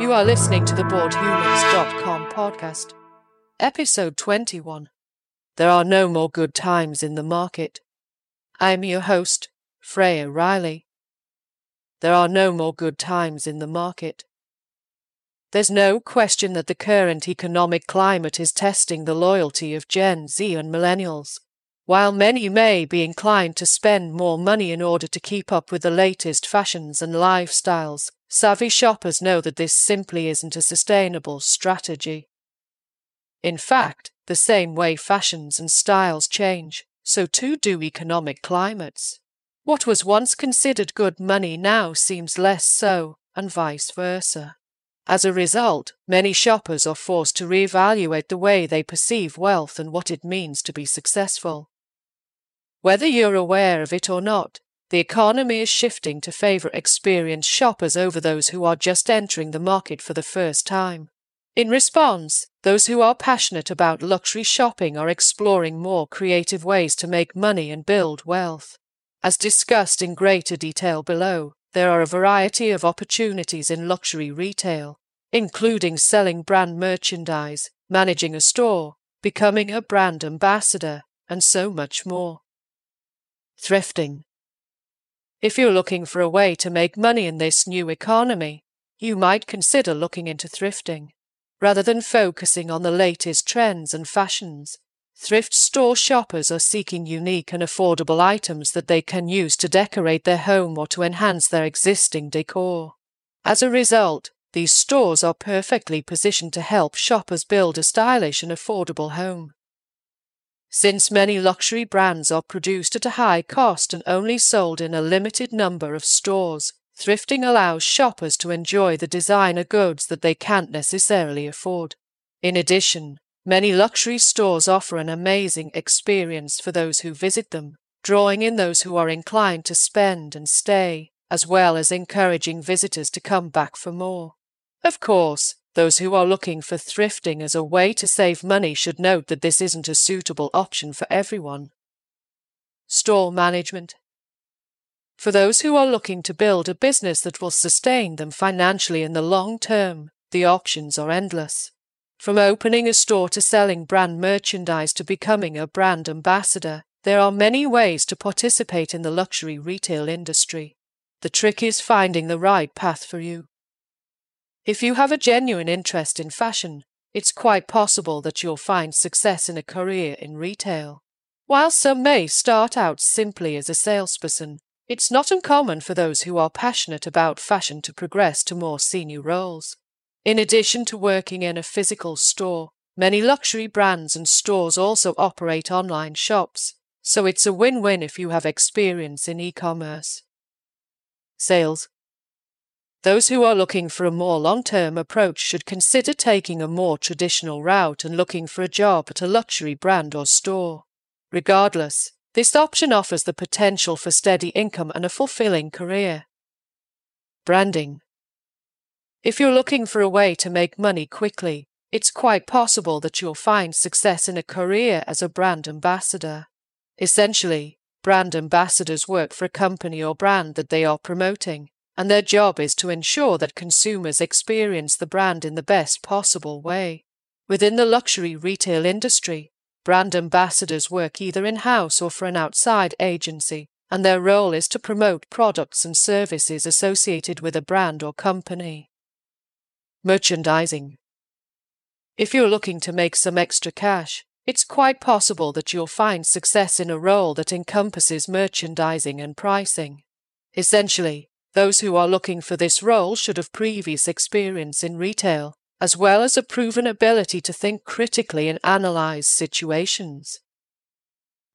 You are listening to the BoredHumans.com podcast, episode 21. There are no more good times in the market. I am your host, Freya Riley. There are no more good times in the market. There's no question that the current economic climate is testing the loyalty of Gen Z and millennials. While many may be inclined to spend more money in order to keep up with the latest fashions and lifestyles, savvy shoppers know that this simply isn't a sustainable strategy. In fact, the same way fashions and styles change, so too do economic climates. What was once considered good money now seems less so, and vice versa. As a result, many shoppers are forced to reevaluate the way they perceive wealth and what it means to be successful. Whether you're aware of it or not, the economy is shifting to favor experienced shoppers over those who are just entering the market for the first time. In response, those who are passionate about luxury shopping are exploring more creative ways to make money and build wealth. As discussed in greater detail below, there are a variety of opportunities in luxury retail, including selling brand merchandise, managing a store, becoming a brand ambassador, and so much more. Thrifting. If you're looking for a way to make money in this new economy, you might consider looking into thrifting. Rather than focusing on the latest trends and fashions, thrift store shoppers are seeking unique and affordable items that they can use to decorate their home or to enhance their existing decor. As a result, these stores are perfectly positioned to help shoppers build a stylish and affordable home. Since many luxury brands are produced at a high cost and only sold in a limited number of stores, thrifting allows shoppers to enjoy the designer goods that they can't necessarily afford. In addition, many luxury stores offer an amazing experience for those who visit them, drawing in those who are inclined to spend and stay, as well as encouraging visitors to come back for more. Of course, those who are looking for thrifting as a way to save money should note that this isn't a suitable option for everyone. Store management. For those who are looking to build a business that will sustain them financially in the long term, the options are endless. From opening a store to selling brand merchandise to becoming a brand ambassador, there are many ways to participate in the luxury retail industry. The trick is finding the right path for you. If you have a genuine interest in fashion, it's quite possible that you'll find success in a career in retail. While some may start out simply as a salesperson, it's not uncommon for those who are passionate about fashion to progress to more senior roles. In addition to working in a physical store, many luxury brands and stores also operate online shops, so it's a win win if you have experience in e commerce. Sales those who are looking for a more long term approach should consider taking a more traditional route and looking for a job at a luxury brand or store. Regardless, this option offers the potential for steady income and a fulfilling career. Branding. If you're looking for a way to make money quickly, it's quite possible that you'll find success in a career as a brand ambassador. Essentially, brand ambassadors work for a company or brand that they are promoting and their job is to ensure that consumers experience the brand in the best possible way. Within the luxury retail industry, brand ambassadors work either in house or for an outside agency, and their role is to promote products and services associated with a brand or company. Merchandising. If you're looking to make some extra cash, it's quite possible that you'll find success in a role that encompasses merchandising and pricing. Essentially, those who are looking for this role should have previous experience in retail, as well as a proven ability to think critically and analyze situations.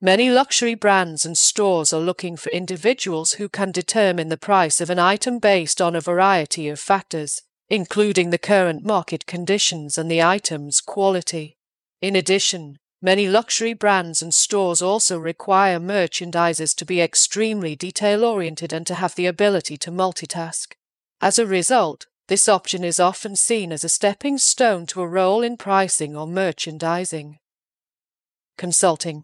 Many luxury brands and stores are looking for individuals who can determine the price of an item based on a variety of factors, including the current market conditions and the item's quality. In addition, Many luxury brands and stores also require merchandisers to be extremely detail oriented and to have the ability to multitask. As a result, this option is often seen as a stepping stone to a role in pricing or merchandising. Consulting.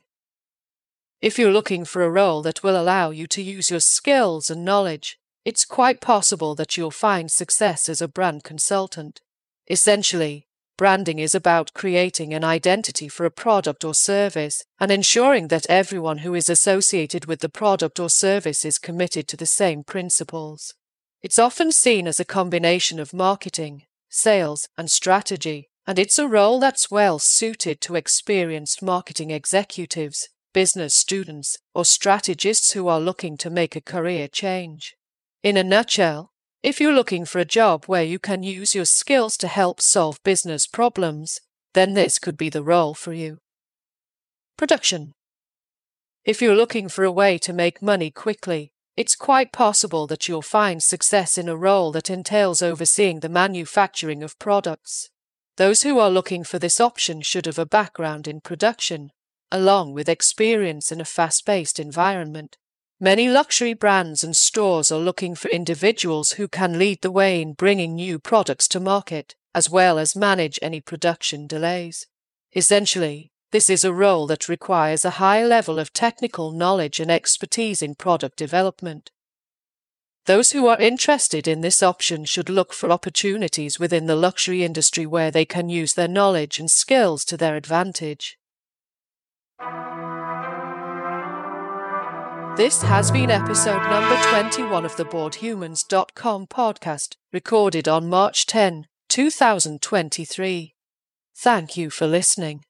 If you're looking for a role that will allow you to use your skills and knowledge, it's quite possible that you'll find success as a brand consultant. Essentially, branding is about creating an identity for a product or service and ensuring that everyone who is associated with the product or service is committed to the same principles. It's often seen as a combination of marketing, sales, and strategy, and it's a role that's well suited to experienced marketing executives, business students, or strategists who are looking to make a career change. In a nutshell, if you're looking for a job where you can use your skills to help solve business problems, then this could be the role for you. Production. If you're looking for a way to make money quickly, it's quite possible that you'll find success in a role that entails overseeing the manufacturing of products. Those who are looking for this option should have a background in production, along with experience in a fast paced environment. Many luxury brands and stores are looking for individuals who can lead the way in bringing new products to market, as well as manage any production delays. Essentially, this is a role that requires a high level of technical knowledge and expertise in product development. Those who are interested in this option should look for opportunities within the luxury industry where they can use their knowledge and skills to their advantage. This has been episode number 21 of the BoredHumans.com podcast, recorded on March 10, 2023. Thank you for listening.